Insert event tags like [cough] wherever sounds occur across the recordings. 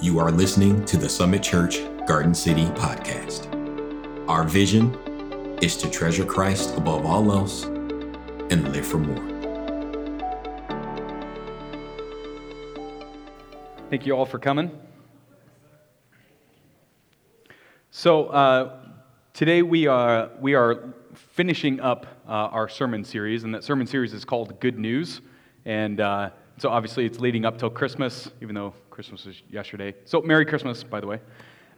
You are listening to the Summit Church Garden City podcast. Our vision is to treasure Christ above all else and live for more. Thank you all for coming. So, uh, today we are, we are finishing up uh, our sermon series, and that sermon series is called Good News. And uh, so, obviously, it's leading up till Christmas, even though Christmas was yesterday. So, Merry Christmas, by the way.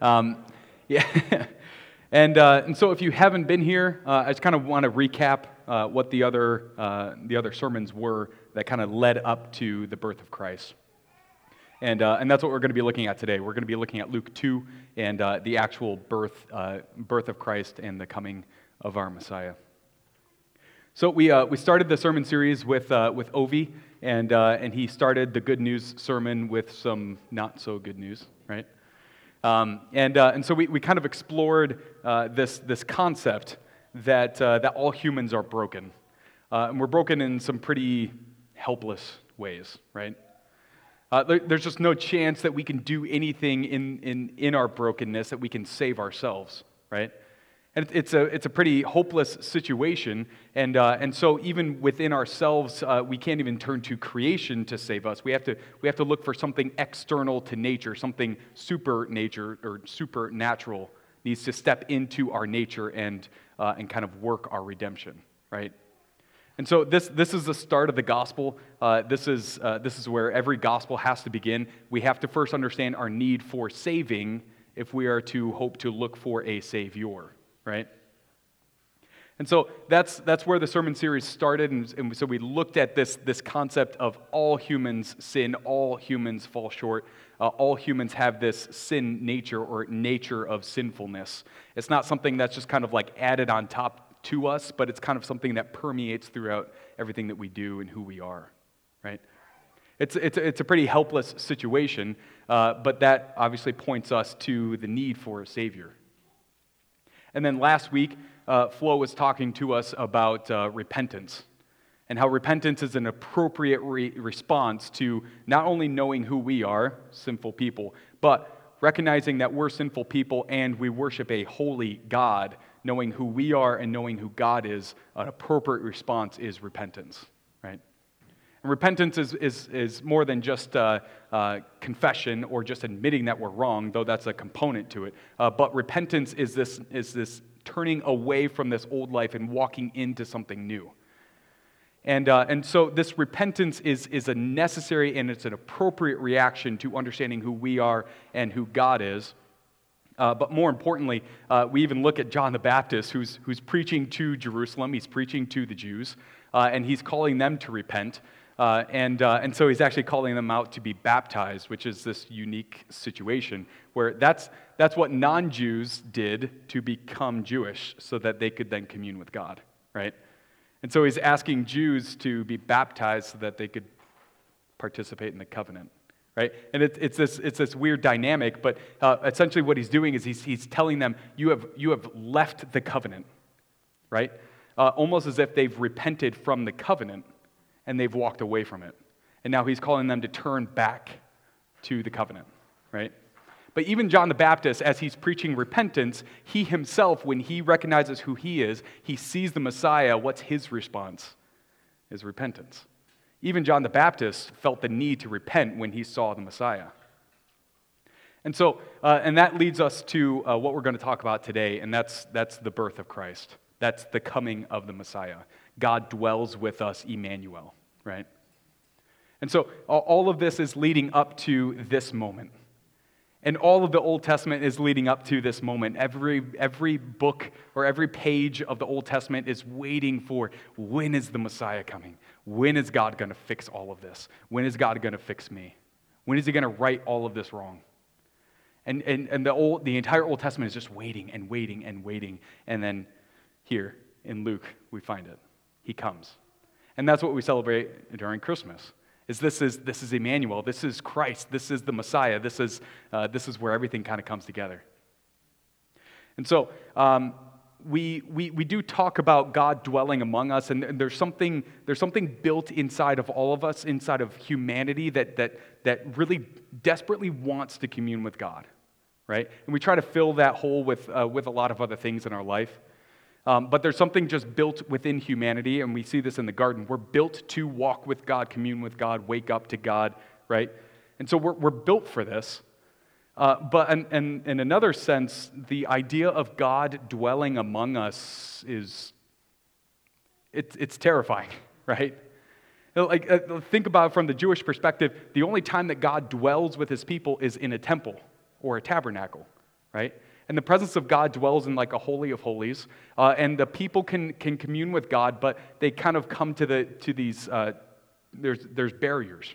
Um, [laughs] yeah. and, uh, and so, if you haven't been here, uh, I just kind of want to recap uh, what the other, uh, the other sermons were that kind of led up to the birth of Christ. And, uh, and that's what we're going to be looking at today. We're going to be looking at Luke 2 and uh, the actual birth, birth of Christ and the coming of our Messiah. So we, we started the sermon series with, with Ovi, and, uh, and he started the good news sermon with some not so good news, right? Um, and, and so we, we kind of explored this, this concept that, that all humans are broken. and we're broken in some pretty helpless ways, right? Uh, there, there's just no chance that we can do anything in, in, in our brokenness that we can save ourselves, right? And it's a, it's a pretty hopeless situation. And, uh, and so, even within ourselves, uh, we can't even turn to creation to save us. We have to, we have to look for something external to nature, something super nature or supernatural needs to step into our nature and, uh, and kind of work our redemption, right? And so this, this is the start of the gospel. Uh, this, is, uh, this is where every gospel has to begin. We have to first understand our need for saving if we are to hope to look for a savior, right? And so that's, that's where the sermon series started. And, and so we looked at this, this concept of all humans sin, all humans fall short, uh, all humans have this sin nature or nature of sinfulness. It's not something that's just kind of like added on top to us, but it's kind of something that permeates throughout everything that we do and who we are, right? It's, it's, it's a pretty helpless situation, uh, but that obviously points us to the need for a Savior. And then last week, uh, Flo was talking to us about uh, repentance and how repentance is an appropriate re- response to not only knowing who we are, sinful people, but recognizing that we're sinful people and we worship a holy God. Knowing who we are and knowing who God is, an appropriate response is repentance, repentance is, is, is more than just uh, uh, confession or just admitting that we're wrong, though that's a component to it. Uh, but repentance is this, is this turning away from this old life and walking into something new. And, uh, and so this repentance is, is a necessary and it's an appropriate reaction to understanding who we are and who God is. Uh, but more importantly, uh, we even look at John the Baptist, who's, who's preaching to Jerusalem, he's preaching to the Jews, uh, and he's calling them to repent. Uh, and, uh, and so he's actually calling them out to be baptized, which is this unique situation where that's, that's what non Jews did to become Jewish so that they could then commune with God, right? And so he's asking Jews to be baptized so that they could participate in the covenant right? And it, it's, this, it's this weird dynamic, but uh, essentially what he's doing is he's, he's telling them, you have, you have left the covenant, right? Uh, almost as if they've repented from the covenant and they've walked away from it. And now he's calling them to turn back to the covenant, right? But even John the Baptist, as he's preaching repentance, he himself, when he recognizes who he is, he sees the Messiah, what's his response? Is repentance. Even John the Baptist felt the need to repent when he saw the Messiah. And so, uh, and that leads us to uh, what we're going to talk about today, and that's, that's the birth of Christ. That's the coming of the Messiah. God dwells with us, Emmanuel, right? And so, all of this is leading up to this moment. And all of the Old Testament is leading up to this moment. Every, every book or every page of the Old Testament is waiting for when is the Messiah coming? When is God going to fix all of this? When is God going to fix me? When is He going to right all of this wrong? And, and, and the, old, the entire Old Testament is just waiting and waiting and waiting. And then here in Luke, we find it. He comes. And that's what we celebrate during Christmas. Is this is this is Emmanuel, this is Christ, this is the Messiah, this is uh, this is where everything kind of comes together. And so um, we, we, we do talk about God dwelling among us, and there's something, there's something built inside of all of us, inside of humanity, that, that, that really desperately wants to commune with God, right? And we try to fill that hole with, uh, with a lot of other things in our life. Um, but there's something just built within humanity, and we see this in the garden. We're built to walk with God, commune with God, wake up to God, right? And so we're, we're built for this. Uh, but in, in, in, another sense, the idea of God dwelling among us is it's, it's terrifying, [laughs] right? Like, uh, think about it from the Jewish perspective. The only time that God dwells with his people is in a temple or a tabernacle, right? And the presence of God dwells in like a holy of holies, uh, and the people can, can commune with God, but they kind of come to, the, to these, uh, there's, there's barriers.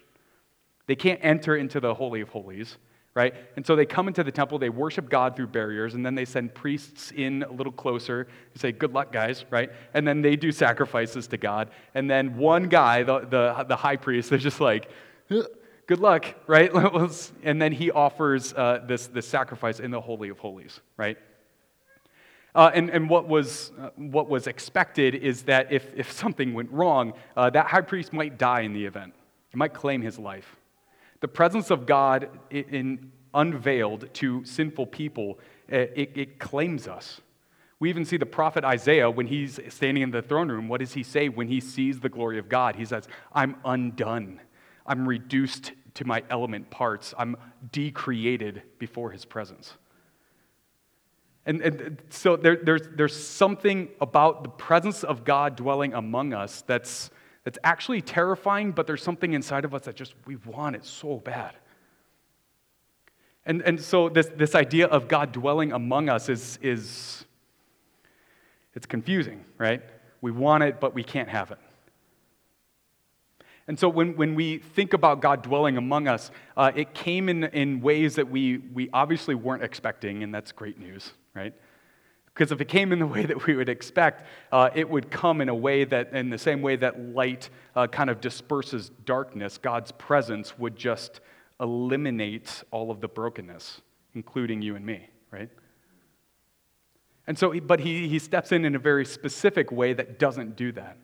They can't enter into the holy of holies right? And so they come into the temple, they worship God through barriers, and then they send priests in a little closer and say, Good luck, guys, right? And then they do sacrifices to God. And then one guy, the, the, the high priest, they're just like, Good luck, right? [laughs] and then he offers uh, this, this sacrifice in the Holy of Holies, right? Uh, and and what, was, uh, what was expected is that if, if something went wrong, uh, that high priest might die in the event. He might claim his life. The presence of God in, unveiled to sinful people, eh, it, it claims us. We even see the prophet Isaiah when he's standing in the throne room. What does he say when he sees the glory of God? He says, I'm undone. I'm reduced to my element parts. I'm decreated before his presence. And, and so there, there's, there's something about the presence of God dwelling among us that's, that's actually terrifying, but there's something inside of us that just we want it so bad. And, and so this, this idea of God dwelling among us is, is it's confusing, right? We want it, but we can't have it. And so when, when we think about God dwelling among us, uh, it came in, in ways that we, we obviously weren't expecting, and that's great news, right? Because if it came in the [laughs] way that we would expect, uh, it would come in a way that, in the same way that light uh, kind of disperses darkness, God's presence would just eliminate all of the brokenness, including you and me, right? And so, but he, he steps in in a very specific way that doesn't do that.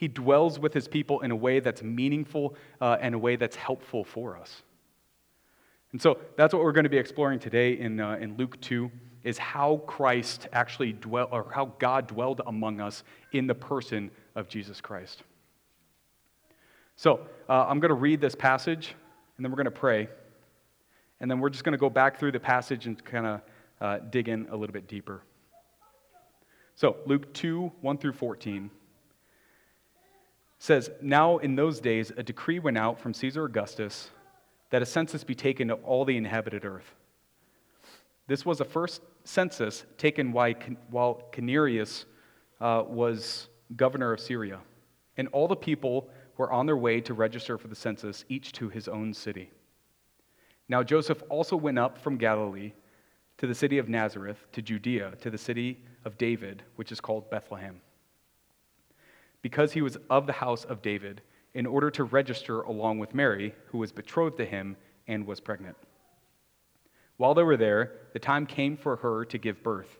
He dwells with his people in a way that's meaningful uh, and a way that's helpful for us. And so that's what we're going to be exploring today in, uh, in Luke 2 is how Christ actually dwelt, or how God dwelled among us in the person of Jesus Christ. So uh, I'm going to read this passage, and then we're going to pray, and then we're just going to go back through the passage and kind of uh, dig in a little bit deeper. So Luke 2 1 through 14 says, Now in those days a decree went out from Caesar Augustus that a census be taken of all the inhabited earth. This was the first census taken while Quirinius uh, was governor of Syria. And all the people were on their way to register for the census, each to his own city. Now Joseph also went up from Galilee to the city of Nazareth, to Judea, to the city of David, which is called Bethlehem, because he was of the house of David, in order to register along with Mary, who was betrothed to him and was pregnant. While they were there, the time came for her to give birth.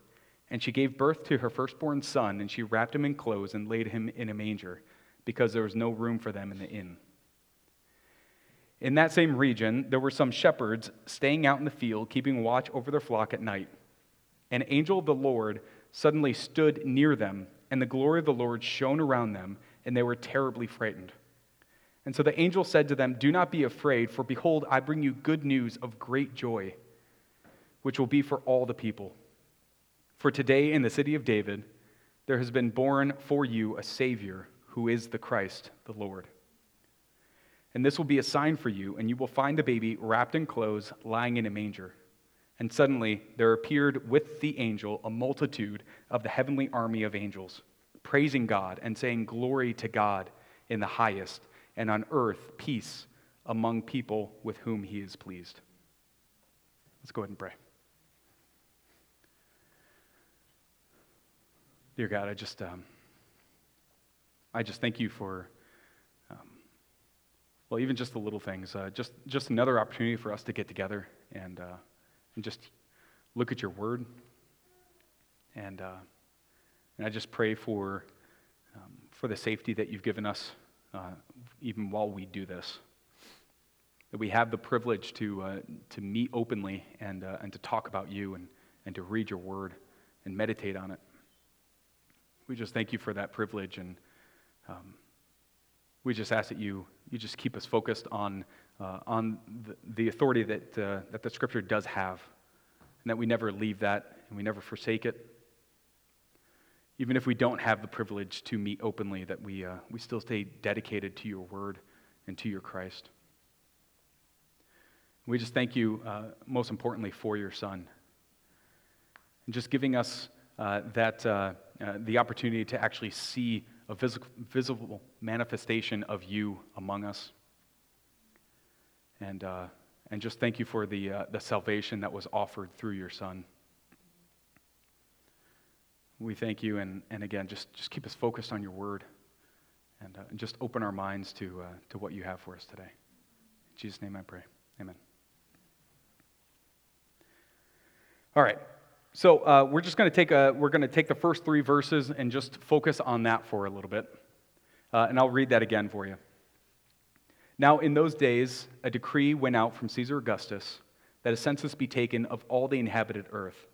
And she gave birth to her firstborn son, and she wrapped him in clothes and laid him in a manger, because there was no room for them in the inn. In that same region, there were some shepherds staying out in the field, keeping watch over their flock at night. An angel of the Lord suddenly stood near them, and the glory of the Lord shone around them, and they were terribly frightened. And so the angel said to them, Do not be afraid, for behold, I bring you good news of great joy which will be for all the people. For today in the city of David, there has been born for you a Savior who is the Christ, the Lord. And this will be a sign for you, and you will find a baby wrapped in clothes, lying in a manger. And suddenly there appeared with the angel a multitude of the heavenly army of angels, praising God and saying, Glory to God in the highest, and on earth peace among people with whom he is pleased. Let's go ahead and pray. Dear God, I just, um, I just thank you for, um, well, even just the little things. Uh, just, just another opportunity for us to get together and, uh, and just look at your word. And uh, And I just pray for, um, for the safety that you've given us, uh, even while we do this. That we have the privilege to, uh, to meet openly and, uh, and to talk about you and, and to read your word and meditate on it. We just thank you for that privilege, and um, we just ask that you, you just keep us focused on, uh, on the, the, authority that, uh, that the Scripture does have, and that we never leave that and we never forsake it. Even if we don't have the privilege to meet openly, that we, uh, we still stay dedicated to your word and to your Christ. We just thank you, uh, most importantly, for your Son. And just giving us uh, that, uh, the opportunity to actually see a visible manifestation of you among us. And, uh, and just thank you for the, uh, the salvation that was offered through your Son. We thank you, and, and again, just, just keep us focused on your word and, and just open our minds to, to what you have for us today. In Jesus' name I pray. Amen. All right. So uh, we're just going to take a, we're going to take the first three verses and just focus on that for a little bit, uh, and I'll read that again for you. Now, in those days, a decree went out from Caesar Augustus that a census be taken of all the inhabited earth.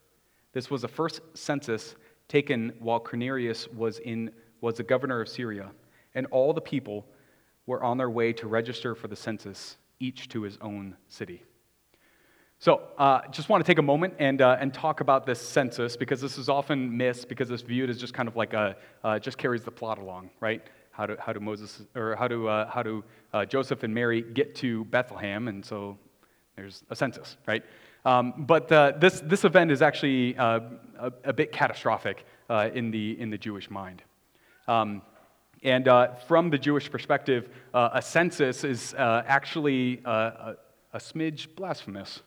This was the first census taken while Quirinius was in was the governor of Syria, and all the people were on their way to register for the census, each to his own city. So, uh, just want to take a moment and, uh, and talk about this census because this is often missed because it's viewed as just kind of like a, uh, just carries the plot along, right? How do, how do Moses, or how do, uh, how do uh, Joseph and Mary get to Bethlehem? And so there's a census, right? Um, but uh, this, this event is actually a, a, bit catastrophic in, the, in the Jewish mind. Um, and from the Jewish perspective, a census is actually a, a smidge blasphemous,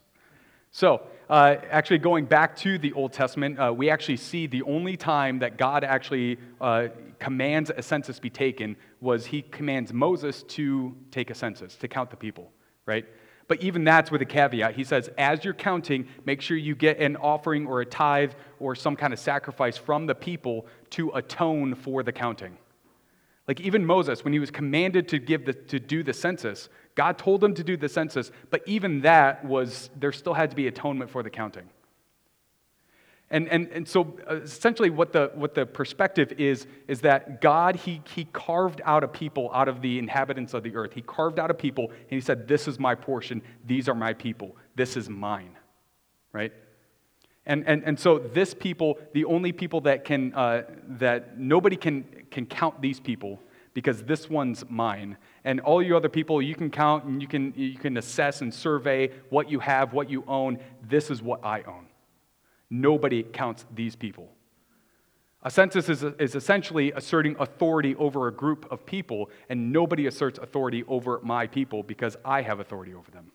so, uh, actually, going back to the Old Testament, uh, we actually see the only time that God actually uh, commands a census be taken was he commands Moses to take a census, to count the people, right? But even that's with a caveat. He says, as you're counting, make sure you get an offering or a tithe or some kind of sacrifice from the people to atone for the counting. Like even Moses, when he was commanded to, give the, to do the census, God told them to do the census, but even that was, there still had to be atonement for the counting. And, and, and so essentially what the, what the perspective is, is that God, he, he carved out a people out of the inhabitants of the earth. He carved out a people and he said, this is my portion. These are my people. This is mine, right? And, and, and so this people, the only people that can, uh, that nobody can, can count these people because this one's mine. And all you other people, you can count and you can, you can assess and survey what you have, what you own. This is what I own. Nobody counts these people. A census is, is essentially asserting authority over a group of people, and nobody asserts authority over my people because I have authority over them.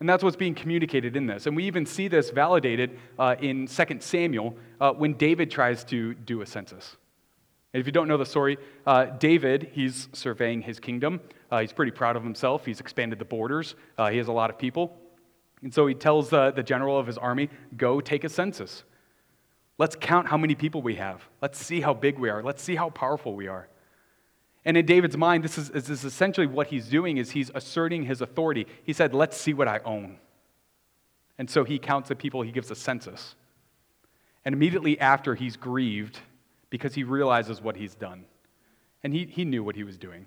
And that's what's being communicated in this. And we even see this validated uh, in 2 Samuel uh, when David tries to do a census. And if you don't know the story, uh, David, he's surveying his kingdom. Uh, he's pretty proud of himself. He's expanded the borders, uh, he has a lot of people. And so he tells the general of his army, Go take a census. Let's count how many people we have. Let's see how big we are. Let's see how powerful we are. And in David's mind, this is, this is essentially what he's doing is he's asserting his authority. He said, let's see what I own. And so he counts the people, he gives a census. And immediately after, he's grieved because he realizes what he's done. And he, he knew what he was doing.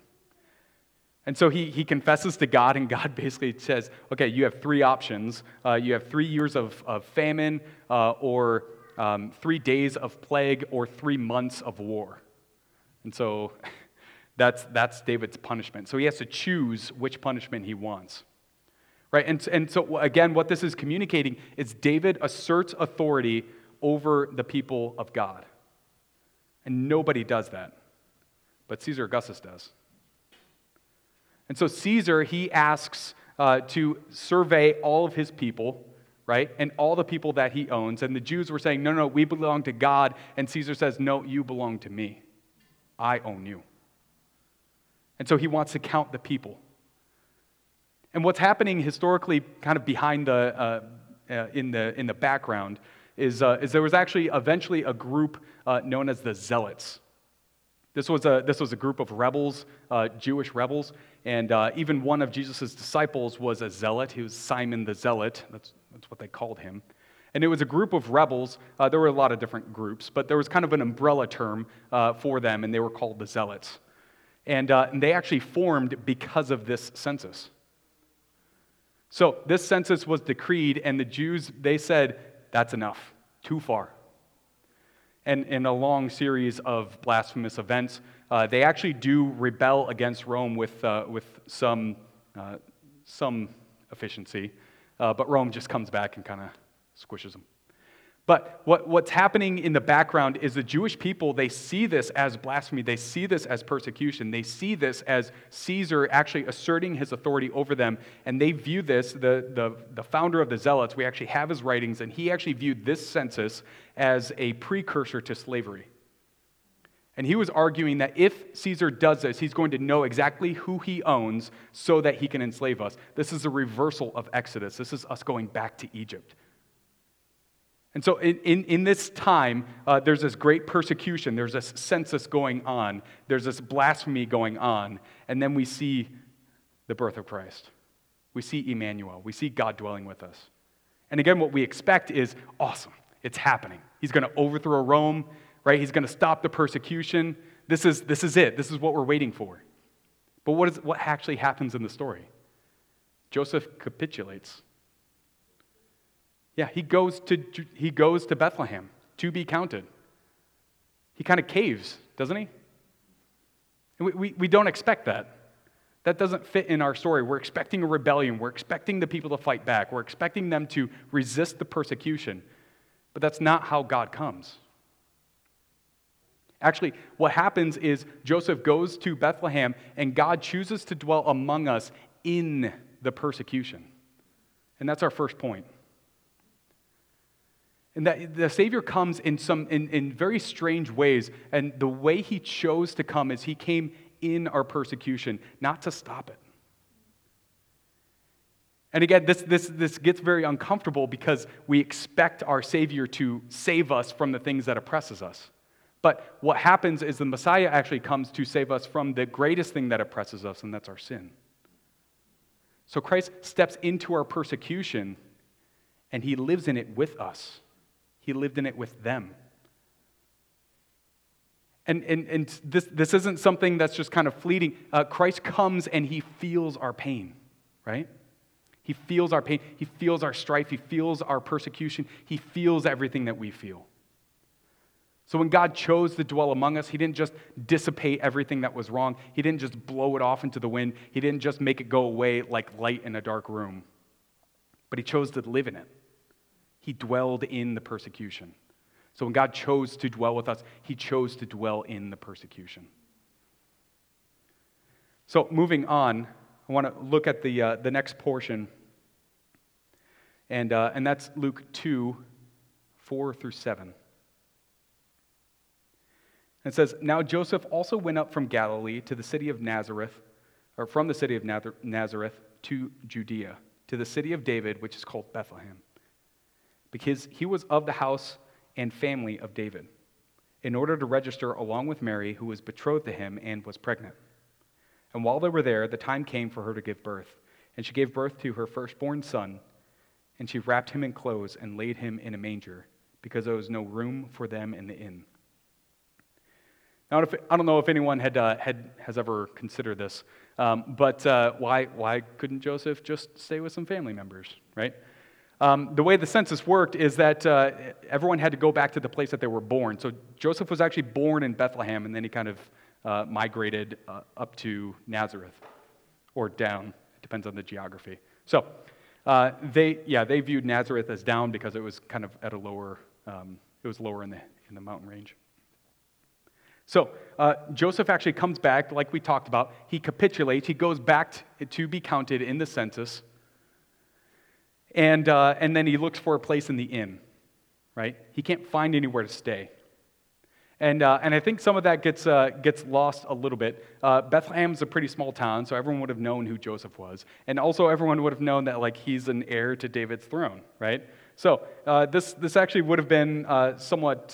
And so he, he confesses to God, and God [laughs] basically says, okay, you have three options. Uh, you have three years of, of famine, uh, or um, three days of plague, or three months of war. And so [laughs] That's, that's David's punishment. So he has to choose which punishment he wants. Right? And, and so, again, what this is communicating is David asserts authority over the people of God. And nobody does that. But Caesar Augustus does. And so Caesar, he asks uh, to survey all of his people, right? And all the people that he owns. And the Jews were saying, no, no, we belong to God. And Caesar says, no, you belong to me. I own you. And so he wants to count the people. And what's happening historically, kind of behind the, uh, uh, in, the, in the background, is, uh, is there was actually eventually a group uh, known as the Zealots. This was a, this was a group of rebels, uh, Jewish rebels, and uh, even one of Jesus' disciples was a zealot. He was Simon the Zealot. That's, that's what they called him. And it was a group of rebels. Uh, there were a lot of different groups, but there was kind of an umbrella term uh, for them, and they were called the Zealots. And, and they actually formed because of this census. So this census was decreed, and the Jews, they said, that's enough, too far and in a long series of blasphemous events. Uh, they actually do rebel against Rome with, uh, with some, uh, some efficiency, uh, but Rome just comes back and kind of squishes them. But what, what's happening in the background is the Jewish people, they see this as blasphemy. They see this as persecution. They see this as Caesar actually asserting his authority over them. And they view this, the, the, the founder of the Zealots, we actually have his writings, and he actually viewed this census as a precursor to slavery. And he was arguing that if Caesar does this, he's going to know exactly who he owns so that he can enslave us. This is a reversal of Exodus. This is us going back to Egypt. And so, in, in, in this time, uh, there's this great persecution, there's this census going on, there's this blasphemy going on, and then we see the birth of Christ. We see Emmanuel, we see God dwelling with us. And again, what we expect is awesome, it's happening. He's going to overthrow Rome, right? He's going to stop the persecution. This is, this is it, this is what we're waiting for. But what, is, what actually happens in the story? Joseph capitulates. Yeah, he goes to, he goes to Bethlehem to be counted. He kind of caves, doesn't he? We, we, we don't expect that. That doesn't fit in our story. We're expecting a rebellion. We're expecting the people to fight back. We're expecting them to resist the persecution. But that's not how God comes. Actually, what happens is Joseph goes to Bethlehem and God chooses to dwell among us in the persecution. And that's our first point. And that the Savior comes in some in, in very strange ways. And the way he chose to come is he came in our persecution, not to stop it. And again, this, this, this gets very uncomfortable because we expect our Savior to save us from the things that oppresses us. But what happens is the Messiah actually comes to save us from the greatest thing that oppresses us, and that's our sin. So Christ steps into our persecution, and he lives in it with us. He lived in it with them. And, and, and this, this isn't something that's just kind of fleeting. Uh, Christ comes and he feels our pain, right? He feels our pain. He feels our strife. He feels our persecution. He feels everything that we feel. So when God chose to dwell among us, He didn't just dissipate everything that was wrong. He didn't just blow it off into the wind. He didn't just make it go away like light in a dark room. But He chose to live in it he dwelled in the persecution. So when God chose to dwell with us, he chose to dwell in the persecution. So moving on, I want to look at the, uh, the next portion, and, uh, and that's Luke 2 4 through 7. It says, Now Joseph also went up from Galilee to the city of Nazareth, or from the city of Nazareth to Judea, to the city of David, which is called Bethlehem because he was of the house and family of David, in order to register along with Mary, who was betrothed to him and was pregnant. And while they were there, the time came for her to give birth. And she gave birth to her firstborn son, and she wrapped him in clothes and laid him in a manger, because there was no room for them in the inn. Now, I don't know if anyone had, uh, had, has ever considered this, um, but uh, why, why couldn't Joseph just stay with some family members, right? Um, the way the census worked is that uh, everyone had to go back to the place that they were born. So Joseph was actually born in Bethlehem, and then he kind of uh, migrated uh, up to Nazareth or down. It depends on the geography. So uh, they, yeah, they viewed Nazareth as down because it was kind of at a lower, um, it was lower in the, in the mountain range. So uh, Joseph actually comes back, like we talked about. He capitulates. He goes back to be counted in the census. And, uh, and then he looks for a place in the inn, right? He can't find anywhere to stay. And, uh, and I think some of that gets, uh, gets lost a little bit. Uh, Bethlehem's a pretty small town, so everyone would have known who Joseph was. And also, everyone would have known that like, he's an heir to David's throne, right? So uh, this, this actually would have been uh, somewhat,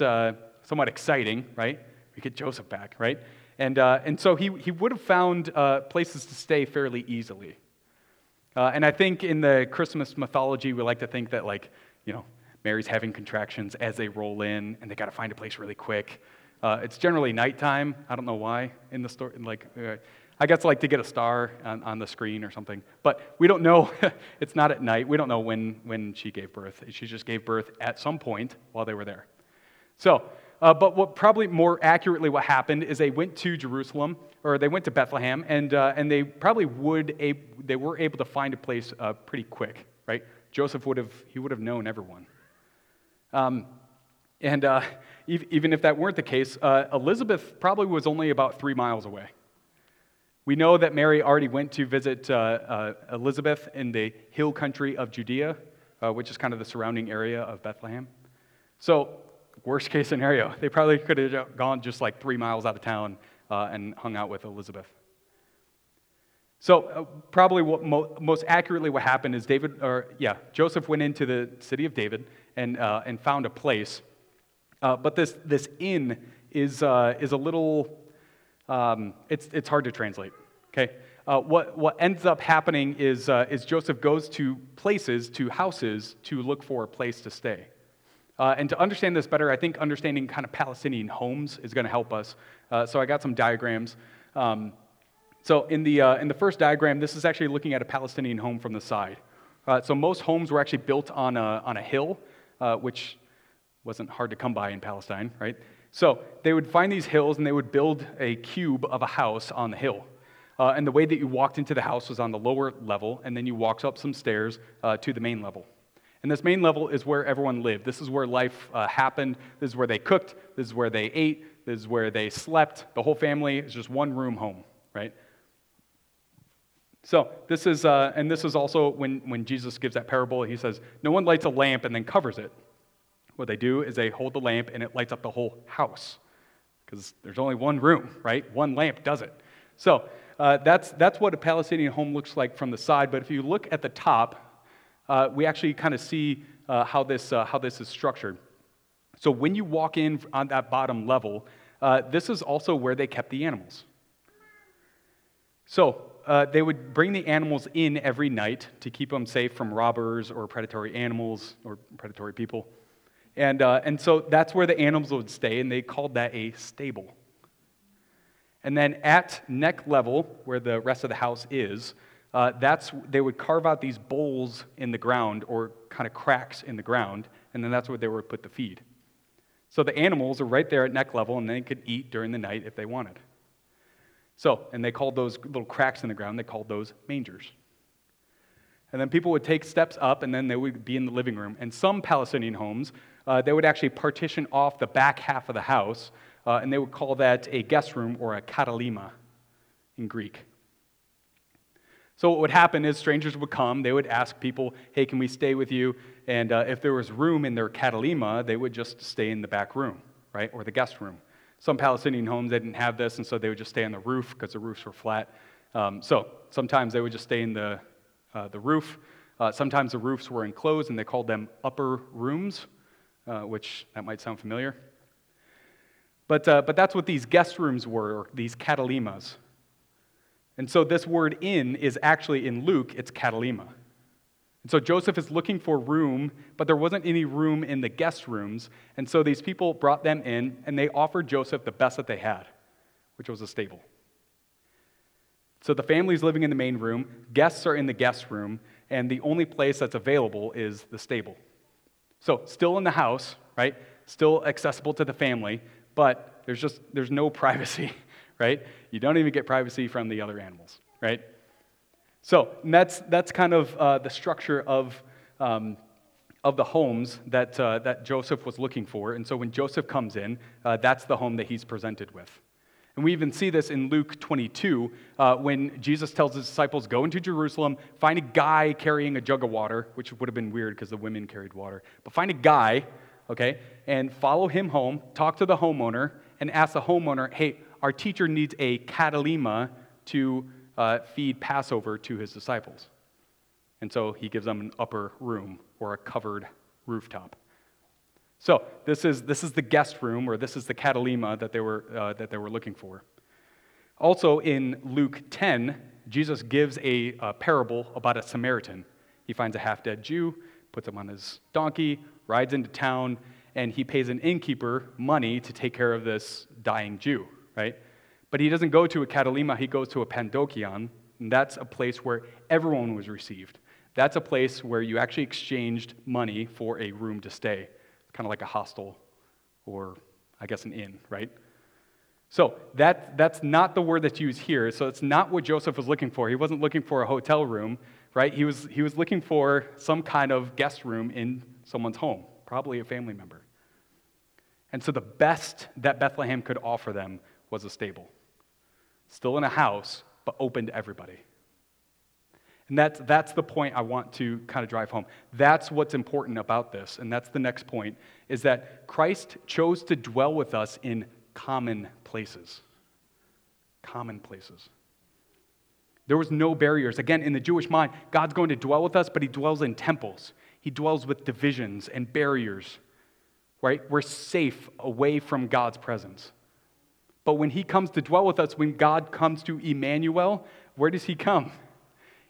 somewhat exciting, right? We get Joseph back, right? And, and so he, he would have found places to stay fairly easily. Uh, and I think in the Christmas mythology, we like to think that, like, you know, Mary's having contractions as they roll in, and they got to find a place really quick. Uh, it's generally nighttime. I don't know why in the story. Like, uh, I guess like to get a star on, on the screen or something. But we don't know. [laughs] it's not at night. We don't know when, when she gave birth. She just gave birth at some point while they were there. So, uh, but what probably more accurately what happened is they went to Jerusalem or they went to Bethlehem, and, uh, and they probably would a, they were able to find a place uh, pretty quick, right? Joseph would have he would have known everyone. Um, and uh, even if that weren't the case, uh, Elizabeth probably was only about three miles away. We know that Mary already went to visit uh, Elizabeth in the hill country of Judea, which is kind of the surrounding area of Bethlehem. So, worst case scenario, they probably could have gone just like three miles out of town uh, and hung out with Elizabeth. So, uh, probably what mo- most accurately what happened is David, or yeah, Joseph went into the city of David and, and found a place uh, but this, this inn is, uh, is a little, um, it's, it's hard to translate, okay? Uh, what, what ends up happening is, uh, is Joseph goes to places, to houses, to look for a place to stay. Uh, and to understand this better, I think understanding kind of Palestinian homes is going to help us. Uh, so I got some diagrams. Um, so in the, in the first diagram, this is actually looking at a Palestinian home from the side. so most homes were actually built on a, on a hill, which wasn't hard to come by in Palestine, right? So they would find these hills and they would build a cube of a house on the hill. Uh, and the way that you walked into the house was on the lower level, and then you walked up some stairs uh, to the main level. And this main level is where everyone lived. This is where life uh, happened. This is where they cooked. This is where they ate. This is where they slept. The whole family is just one room home, right? So this is, uh, and this is also when, when Jesus gives that parable, he says, No one lights a lamp and then covers it. What they do is they hold the lamp and it lights up the whole house because there's only one room, right? One lamp does it. So uh, that's, that's what a Palestinian home looks like from the side. But if you look at the top, uh, we actually kind of see uh, how, this, uh, how this is structured. So when you walk in on that bottom level, uh, this is also where they kept the animals. So uh, they would bring the animals in every night to keep them safe from robbers or predatory animals or predatory people. And, uh, and so that's where the animals would stay, and they called that a stable. And then at neck level, where the rest of the house is, uh, that's they would carve out these bowls in the ground or kind of cracks in the ground, and then that's where they would put the feed. So the animals are right there at neck level, and they could eat during the night if they wanted. So, and they called those little cracks in the ground, they called those mangers. And then people would take steps up, and then they would be in the living room. And some Palestinian homes uh, they would actually partition off the back half of the house, uh, and they would call that a guest room or a katalima in Greek. So, what would happen is strangers would come, they would ask people, hey, can we stay with you? And uh, if there was room in their katalima, they would just stay in the back room, right, or the guest room. Some Palestinian homes they didn't have this, and so they would just stay on the roof because the roofs were flat. Um, so, sometimes they would just stay in the, uh, the roof. Uh, sometimes the roofs were enclosed, and they called them upper rooms uh, which that might sound familiar. But, uh, but that's what these guest rooms were, or these katalimas. And so this word inn is actually in Luke, it's katalima. And so Joseph is looking for room, but there wasn't any room in the guest rooms. And so these people brought them in, and they offered Joseph the best that they had, which was a stable. So the family's living in the main room, guests are in the guest room, and the only place that's available is the stable. So, still in the house, right? Still accessible to the family, but there's just there's no [laughs] privacy, right? You don't even get privacy from the other animals, right? So that's that's kind of uh, the structure of um, of the homes that uh, that Joseph was looking for. And so when Joseph comes in, uh, that's the home that he's presented with. And we even see this in Luke 22 uh, when Jesus tells his disciples, Go into Jerusalem, find a guy carrying a jug of water, which would have been weird because the women carried water. But find a guy, okay, and follow him home, talk to the homeowner, and ask the homeowner, hey, our teacher needs a katalima to uh, feed Passover to his disciples. And so he gives them an upper room or a covered rooftop. So this is, this is the guest room, or this is the katalima that they were, uh, that they were looking for. Also in Luke 10, Jesus gives a, a parable about a Samaritan. He finds a half dead Jew, puts him on his donkey, rides into town, and he pays an innkeeper money to take care of this dying Jew, right? But he doesn't go to a katalima, he goes to a pandokion, and that's a place where everyone was received. That's a place where you actually exchanged money for a room to stay, kind of like a hostel or, I guess, an inn, right? So that, that's not the word that's used here. So it's not what Joseph was looking for. He wasn't looking for a hotel room, right? He was, he was looking for some kind of guest room in someone's home, probably a family member. And so the best that Bethlehem could offer them was a stable. Still in a house, but open to everybody. And that's, that's the point I want to kind of drive home. That's what's important about this. And that's the next point is that Christ chose to dwell with us in common places. Common places. There was no barriers. Again, in the Jewish mind, God's going to dwell with us, but he dwells in temples. He dwells with divisions and barriers. Right? We're safe away from God's presence. But when he comes to dwell with us, when God comes to Emmanuel, where does he come?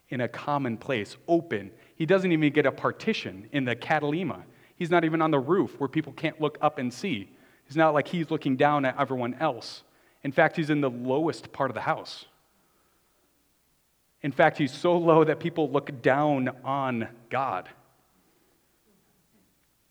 In a common place, open. He doesn't even get a partition in the katalima. He's not even on the roof where people can't look up and see. It's not like he's looking down at everyone else. In fact, he's in the lowest part of the house. In fact, he's so low that people look down on God.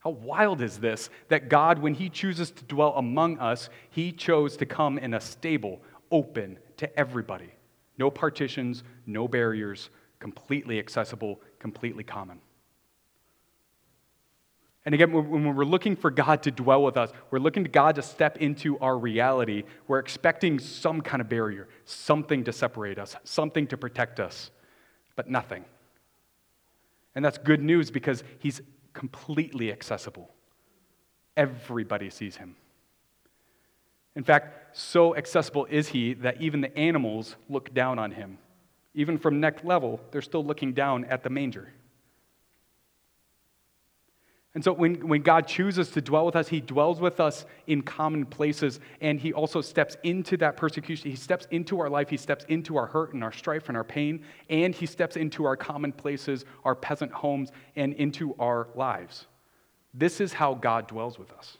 How wild is this that God, when He chooses to dwell among us, He chose to come in a stable, open to everybody. No partitions, no barriers, completely accessible, completely common. And again, when we're looking for God to dwell with us, we're looking to God to step into our reality. We're expecting some kind of barrier, something to separate us, something to protect us, but nothing. And that's good news because He's completely accessible. Everybody sees him. In fact, so accessible is he that even the animals look down on him. Even from neck level, they're still looking down at the manger. And so when, when God chooses to dwell with us, He dwells with us in common places, and He also steps into that persecution. He steps into our life, He steps into our hurt and our strife and our pain, and He steps into our common places, our peasant homes, and into our lives. This is how God dwells with us.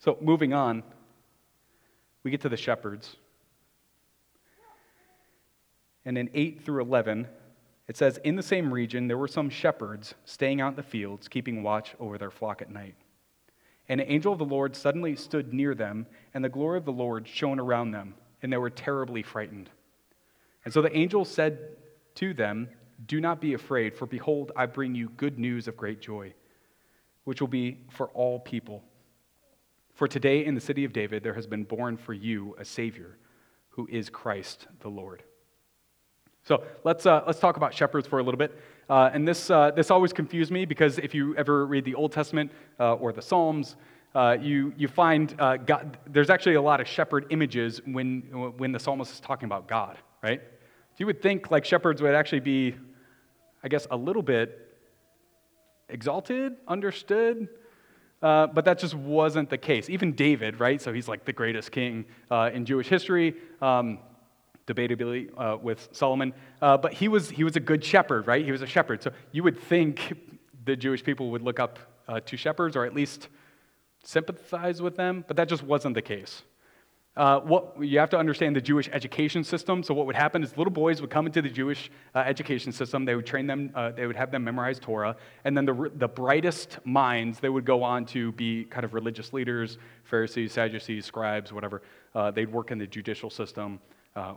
So moving on, we get to the shepherds. And in 8 through 11, it says, In the same region, there were some shepherds staying out in the fields, keeping watch over their flock at night. And an angel of the Lord suddenly stood near them, and the glory of the Lord shone around them, and they were terribly frightened. And so the angel said to them, Do not be afraid, for behold, I bring you good news of great joy, which will be for all people. For today in the city of David there has been born for you a Savior, who is Christ the Lord. So let's, uh, let's talk about shepherds for a little bit. Uh, and this, uh, this always confused me because if you ever read the Old Testament uh, or the Psalms, uh, you, you find uh, God, there's actually a lot of shepherd images when, when the psalmist is talking about God, right? You would think like shepherds would actually be, I guess, a little bit exalted, understood, uh, but that just wasn't the case. Even David, right? So he's like the greatest king uh, in Jewish history. Um, debatably uh, with Solomon. Uh, but he was, he was a good shepherd, right? He was a shepherd. So you would think the Jewish people would look up uh, to shepherds or at least sympathize with them, but that just wasn't the case. Uh, what, you have to understand the Jewish education system. So what would happen is little boys would come into the Jewish uh, education system. They would train them. Uh, they would have them memorize Torah, and then the, the brightest minds they would go on to be kind of religious leaders, Pharisees, Sadducees, scribes, whatever. They'd work in the judicial system. Uh,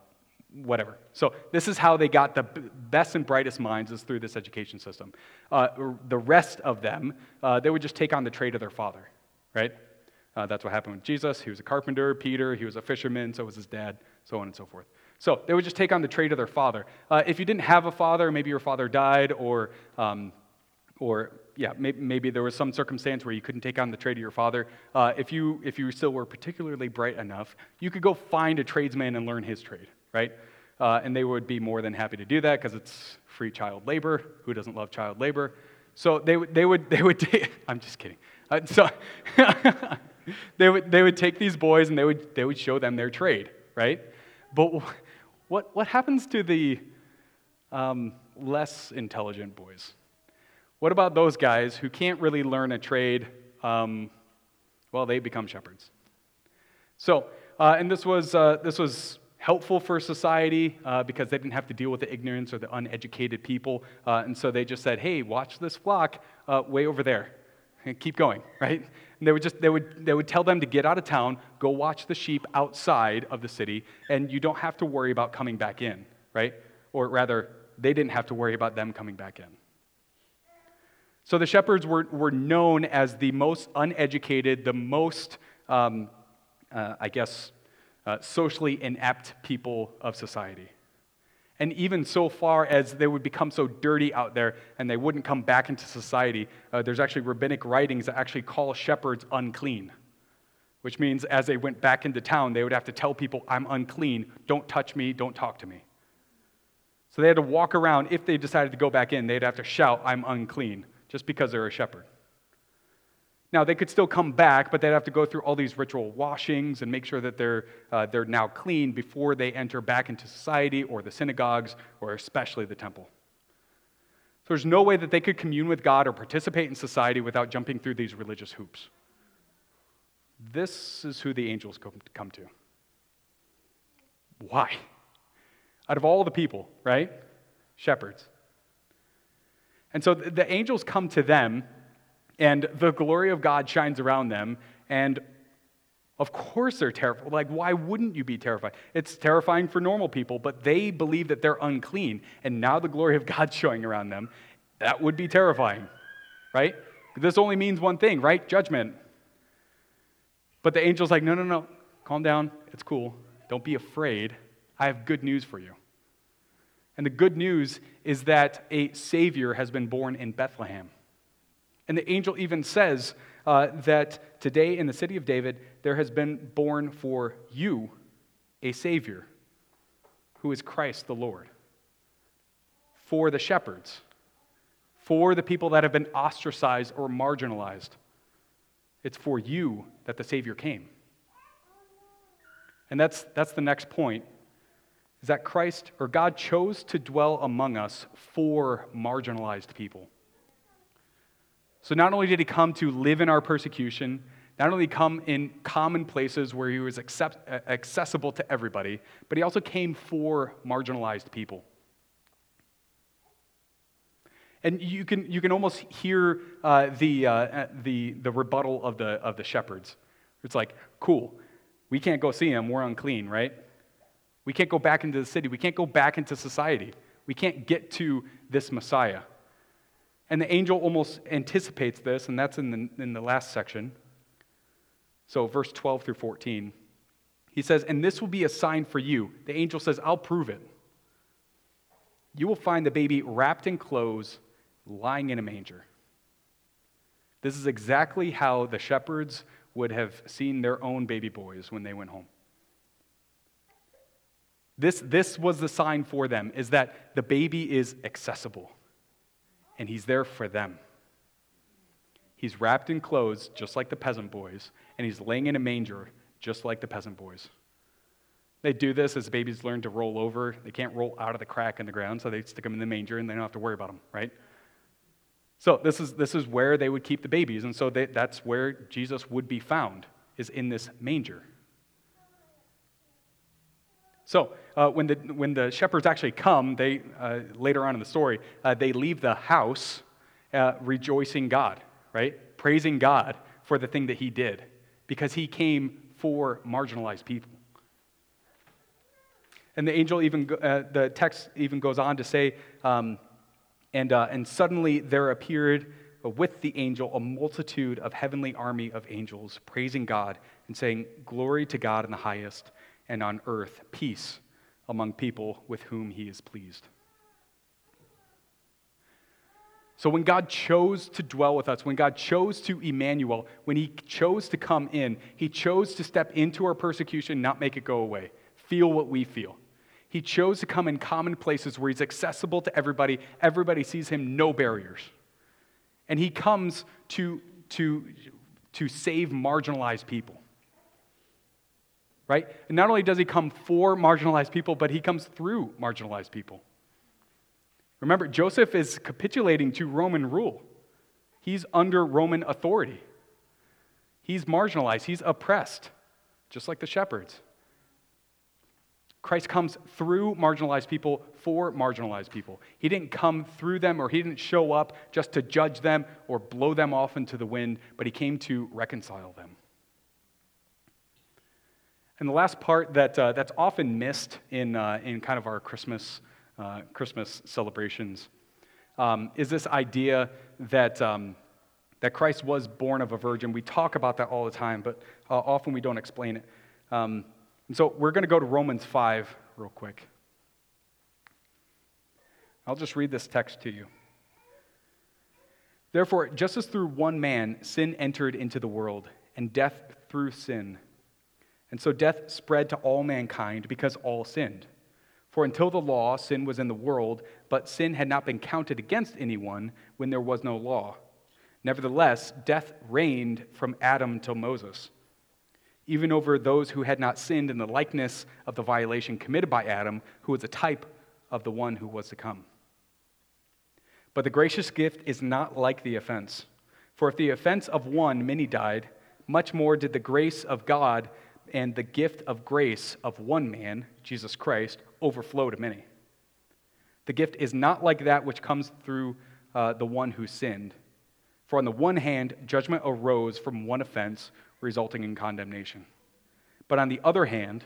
whatever. So this is how they got the best and brightest minds is through this education system. Uh, the rest of them, uh, they would just take on the trade of their father, right? Uh, that's what happened with Jesus. He was a carpenter. Peter, he was a fisherman. So was his dad, so on and so forth. So they would just take on the trade of their father. Uh, if you didn't have a father, maybe your father died, or um, or yeah, maybe, maybe, there was some circumstance where you couldn't take on the trade of your father. Uh, if, you, if you still were particularly bright enough, you could go find a tradesman and learn his trade, right? Uh, and they would be more than happy to do that because it's free child labor. Who doesn't love child labor? So they, they would, they would [laughs] take, I'm just kidding. Uh, so [laughs] they, would, they would take these boys and they would, they would show them their trade, right? But what, what happens to the um, less intelligent boys? What about those guys who can't really learn a trade? Um, well, they become shepherds. So, uh, and this was, uh, this was helpful for society uh, because they didn't have to deal with the ignorance or the uneducated people. Uh, and so they just said, hey, watch this flock uh, way over there. And keep going, [laughs] right? And they would just they would they would tell them to get out of town, go watch the sheep outside of the city, and you don't have to worry about coming back in, right? Or rather, they didn't have to worry about them coming back in. So the shepherds were, were known as the most uneducated, the most, um, uh, I guess, uh, socially inept people of society. And even so far as they would become so dirty out there and they wouldn't come back into society, uh, there's actually rabbinic writings that actually call shepherds unclean, which means as they went back into town, they would have to tell people, I'm unclean, don't touch me, don't talk to me. So they had to walk around, if they decided to go back in, they'd have to shout, I'm unclean, just because they're a shepherd. Now, they could still come back, but they'd have to go through all these ritual washings and make sure that they're, uh, they're now clean before they enter back into society or the synagogues or especially the temple. So there's no way that they could commune with God or participate in society without jumping through these religious hoops. This is who the angels come to. Why? Out of all the people, right? Shepherds. And so the angels come to them and the glory of God shines around them. And of course they're terrified. Like, why wouldn't you be terrified? It's terrifying for normal people, but they believe that they're unclean. And now the glory of God's [laughs] showing around them. That would be terrifying, right? This only means one thing, right? Judgment. But the angel's like, no, no, no, calm down. It's cool. Don't be afraid. I have good news for you. And the good news is that a Savior has been born in Bethlehem. And the angel even says uh, that today in the city of David, there has been born for you a Savior who is Christ the Lord. For the shepherds, for the people that have been ostracized or marginalized. It's for you that the Savior came. And that's, that's the next point is that Christ or God chose to dwell among us for marginalized people. So not only did he come to live in our persecution, not only come in common places where he was accept, accessible to everybody, but he also came for marginalized people. And you can, you can almost hear uh, the, uh, the, the rebuttal of the, of the shepherds. It's like, cool, we can't go see him, we're unclean, right? We can't go back into the city, we can't go back into society, we can't get to this Messiah. And the angel almost anticipates this, and that's in the, in the last section. So, verse 12 through 14. He says, And this will be a sign for you. The angel says, I'll prove it. You will find the baby wrapped in clothes, lying in a manger. This is exactly how the shepherds would have seen their own baby boys when they went home. This, this was the sign for them, is that the baby is accessible and he's there for them. He's wrapped in clothes, just like the peasant boys, and he's laying in a manger, just like the peasant boys. They do this as babies learn to roll over. They can't roll out of the crack in the ground, so they stick them in the manger and they don't have to worry about them, right? So this is, this is where they would keep the babies, and so they, that's where Jesus would be found, is in this manger. So, uh, when, the, when the shepherds actually come, they, uh, later on in the story, uh, they leave the house uh, rejoicing God, right? Praising God for the thing that he did, because he came for marginalized people. And the angel even, uh, the text even goes on to say, um, and, uh, and suddenly there appeared with the angel a multitude of heavenly army of angels praising God and saying, Glory to God in the highest and on earth peace among people with whom he is pleased. So when God chose to dwell with us, when God chose to Emmanuel, when He chose to come in, He chose to step into our persecution, not make it go away, feel what we feel. He chose to come in common places where He's accessible to everybody, everybody sees Him, no barriers. And He comes to, to, to save marginalized people. Right? And not only does He come for marginalized people, but He comes through marginalized people. Remember, Joseph is capitulating to Roman rule. He's under Roman authority. He's marginalized, he's oppressed, just like the shepherds. Christ comes through marginalized people for marginalized people. He didn't come through them or he didn't show up just to judge them or blow them off into the wind, but he came to reconcile them. And the last part that, uh, that's often missed in, uh, in kind of our Christmas uh, Christmas celebrations, um, is this idea that, um, that Christ was born of a virgin. We talk about that all the time, but uh, often we don't explain it. Um, and so we're going to go to Romans 5 real quick. I'll just read this text to you. Therefore, just as through one man sin entered into the world, and death through sin, and so death spread to all mankind because all sinned. For until the law, sin was in the world, but sin had not been counted against anyone when there was no law. Nevertheless, death reigned from Adam till Moses, even over those who had not sinned in the likeness of the violation committed by Adam, who was a type of the one who was to come. But the gracious gift is not like the offense. For if the offense of one many died, much more did the grace of God and the gift of grace of one man, Jesus Christ, overflow to many. The gift is not like that which comes through uh, the one who sinned. For on the one hand, judgment arose from one offense, resulting in condemnation. But on the other hand,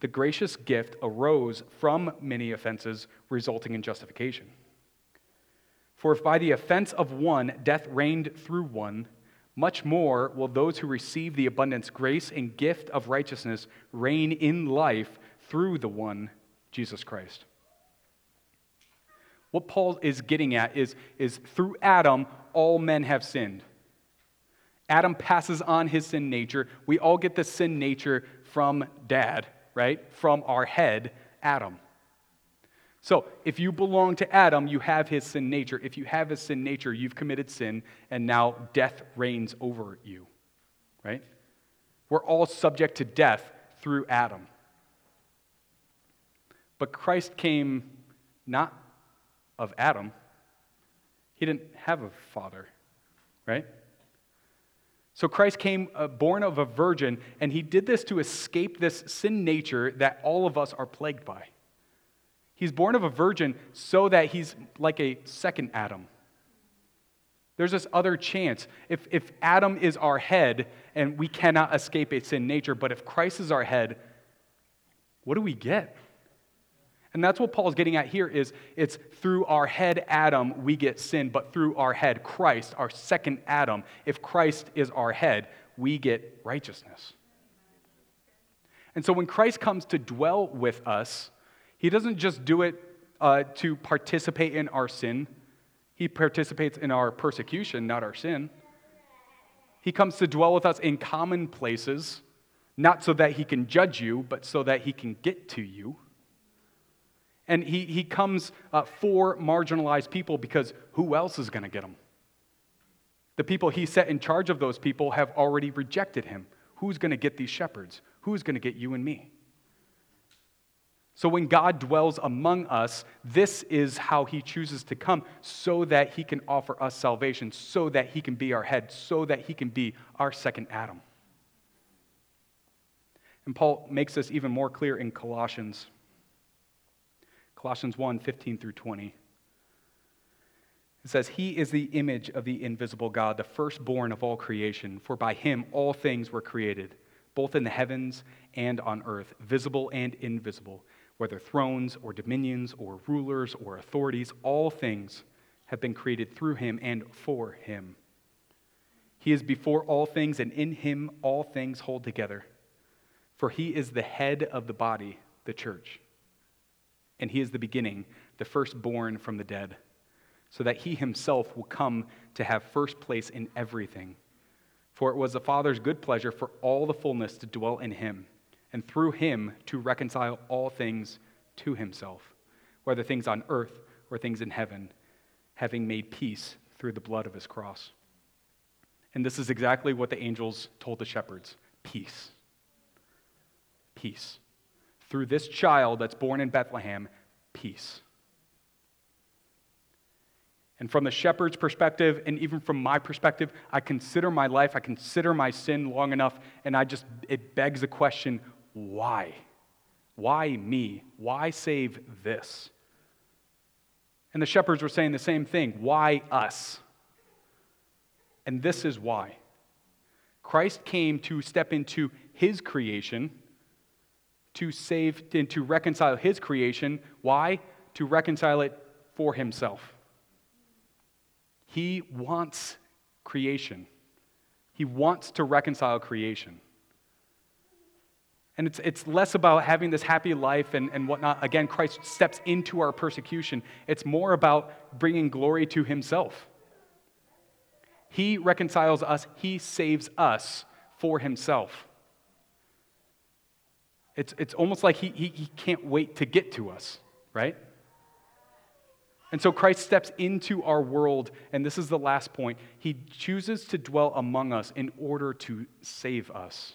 the gracious gift arose from many offenses, resulting in justification. For if by the offense of one death reigned through one, much more will those who receive the abundance grace and gift of righteousness reign in life through the one, Jesus Christ. What Paul is getting at is, is through Adam, all men have sinned. Adam passes on his sin nature. We all get the sin nature from dad, right? From our head, Adam. So, if you belong to Adam, you have his sin nature. If you have his sin nature, you've committed sin, and now death reigns over you, right? We're all subject to death through Adam. But Christ came not of Adam, he didn't have a father, right? So Christ came uh, born of a virgin, and he did this to escape this sin nature that all of us are plagued by. He's born of a virgin so that he's like a second Adam. There's this other chance. If, if Adam is our head and we cannot escape a sin nature, but if Christ is our head, what do we get? And that's what Paul's getting at here is it's through our head Adam we get sin, but through our head Christ, our second Adam, if Christ is our head, we get righteousness. And so when Christ comes to dwell with us, he doesn't just do it uh, to participate in our sin, He participates in our persecution, not our sin. He comes to dwell with us in common places, not so that He can judge you, but so that He can get to you. And He, he comes uh, for marginalized people because who else is going to get them? The people He set in charge of those people have already rejected Him. Who's going to get these shepherds? Who's going to get you and me? So when God dwells among us, this is how he chooses to come so that he can offer us salvation, so that he can be our head, so that he can be our second Adam. And Paul makes this even more clear in Colossians. Colossians 1 15 through 20. It says, He is the image of the invisible God, the firstborn of all creation, for by him all things were created, both in the heavens and on earth, visible and invisible whether thrones or dominions or rulers or authorities, all things have been created through him and for him. He is before all things, and in him all things hold together. For he is the head of the body, the church. And he is the beginning, the firstborn from the dead, so that he himself will come to have first place in everything. For it was the Father's good pleasure for all the fullness to dwell in him, and through him to reconcile all things to himself, whether things on earth or things in heaven, having made peace through the blood of his cross. And this is exactly what the angels told the shepherds peace. Peace. Through this child that's born in Bethlehem, peace. And from the shepherd's perspective, and even from my perspective, I consider my life, I consider my sin long enough, and I just, it begs the question why? Why me? Why save this? And the shepherds were saying the same thing why us? And this is why. Christ came to step into his creation, to save and to reconcile his creation. Why? To reconcile it for himself. He wants creation. He wants to reconcile creation. And it's, it's less about having this happy life and, and whatnot. Again, Christ steps into our persecution. It's more about bringing glory to himself. He reconciles us, he saves us for himself. It's, it's almost like he, he, he can't wait to get to us, right? And so Christ steps into our world, and this is the last point. He chooses to dwell among us in order to save us.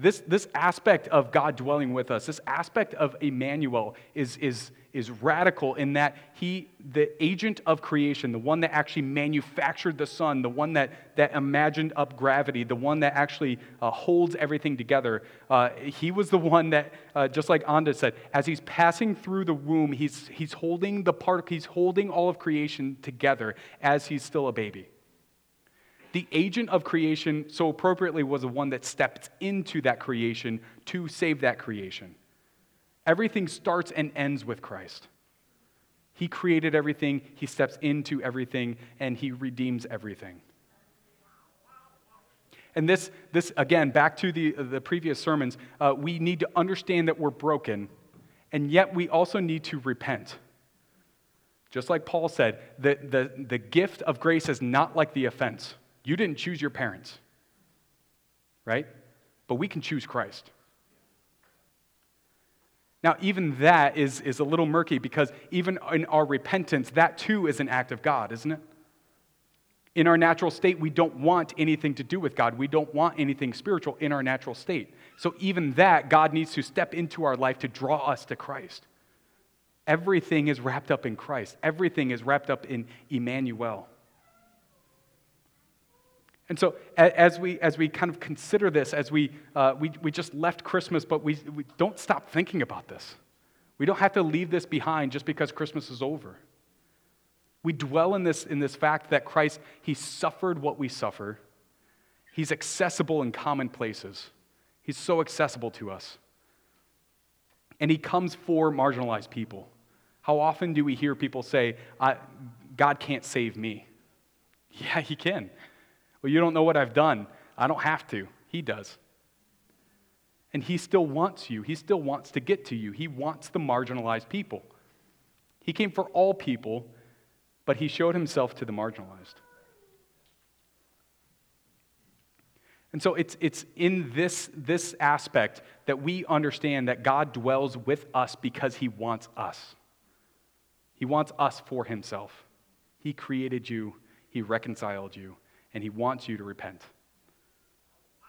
This, this aspect of God dwelling with us, this aspect of Emmanuel, is, is, is radical in that he, the agent of creation, the one that actually manufactured the sun, the one that, that imagined up gravity, the one that actually uh, holds everything together, uh, he was the one that, uh, just like Anda said, as he's passing through the womb, he's, he's holding the part, he's holding all of creation together as he's still a baby the agent of creation so appropriately was the one that stepped into that creation to save that creation. Everything starts and ends with Christ. He created everything, He steps into everything, and He redeems everything. And this, this again, back to the, the previous sermons, uh, we need to understand that we're broken, and yet we also need to repent. Just like Paul said, the, the, the gift of grace is not like the offense. You didn't choose your parents, right? But we can choose Christ. Now, even that is, is a little murky because even in our repentance, that too is an act of God, isn't it? In our natural state, we don't want anything to do with God. We don't want anything spiritual in our natural state. So, even that, God needs to step into our life to draw us to Christ. Everything is wrapped up in Christ, everything is wrapped up in Emmanuel. And so, as we, as we kind of consider this, as we, uh, we, we just left Christmas, but we, we don't stop thinking about this. We don't have to leave this behind just because Christmas is over. We dwell in this, in this fact that Christ, He suffered what we suffer. He's accessible in common places. He's so accessible to us. And He comes for marginalized people. How often do we hear people say, God can't save me? Yeah, He can. Well, you don't know what I've done. I don't have to. He does. And He still wants you. He still wants to get to you. He wants the marginalized people. He came for all people, but He showed Himself to the marginalized. And so it's, it's in this, this aspect that we understand that God dwells with us because He wants us. He wants us for Himself. He created you, He reconciled you, and he wants you to repent.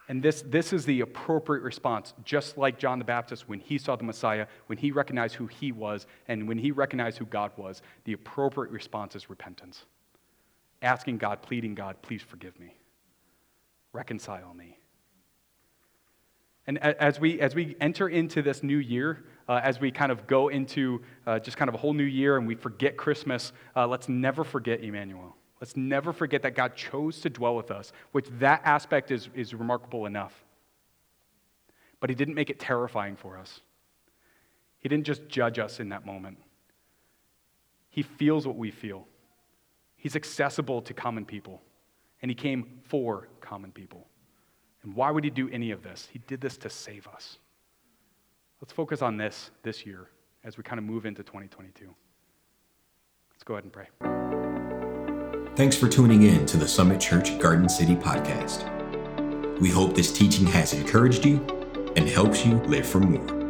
And this, this is the appropriate response, just like John the Baptist when he saw the Messiah, when he recognized who he was, and when he recognized who God was, the appropriate response is repentance. Asking God, pleading God, please forgive me, reconcile me. And as we, as we enter into this new year, uh, as we kind of go into uh, just kind of a whole new year and we forget Christmas, uh, let's never forget Emmanuel. Let's never forget that God chose to dwell with us, which that aspect is, is remarkable enough. But He didn't make it terrifying for us. He didn't just judge us in that moment. He feels what we feel. He's accessible to common people, and He came for common people. And why would He do any of this? He did this to save us. Let's focus on this this year as we kind of move into 2022. Let's go ahead and pray. Thanks for tuning in to the Summit Church Garden City podcast. We hope this teaching has encouraged you and helps you live for more.